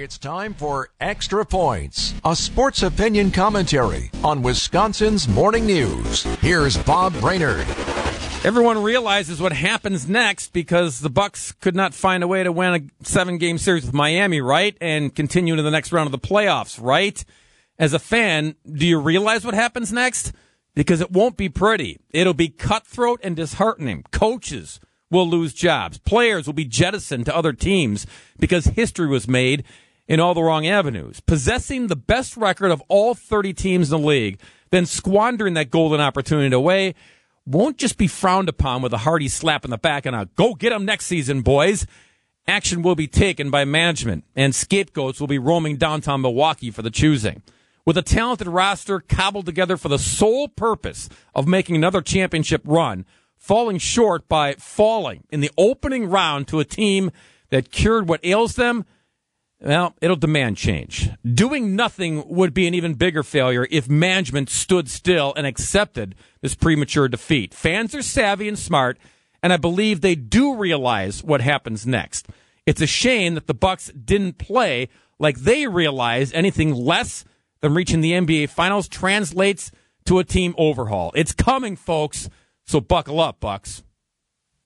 It's time for Extra Points, a sports opinion commentary on Wisconsin's morning news. Here's Bob Brainerd. Everyone realizes what happens next because the Bucks could not find a way to win a seven-game series with Miami, right? And continue into the next round of the playoffs, right? As a fan, do you realize what happens next? Because it won't be pretty. It'll be cutthroat and disheartening. Coaches will lose jobs. Players will be jettisoned to other teams because history was made in all the wrong avenues. Possessing the best record of all 30 teams in the league, then squandering that golden opportunity away won't just be frowned upon with a hearty slap in the back and a go get them next season, boys. Action will be taken by management, and scapegoats will be roaming downtown Milwaukee for the choosing. With a talented roster cobbled together for the sole purpose of making another championship run, falling short by falling in the opening round to a team that cured what ails them well, it'll demand change. Doing nothing would be an even bigger failure if management stood still and accepted this premature defeat. Fans are savvy and smart, and I believe they do realize what happens next. It's a shame that the Bucks didn't play like they realized anything less than reaching the NBA finals translates to a team overhaul. It's coming, folks, so buckle up, Bucks.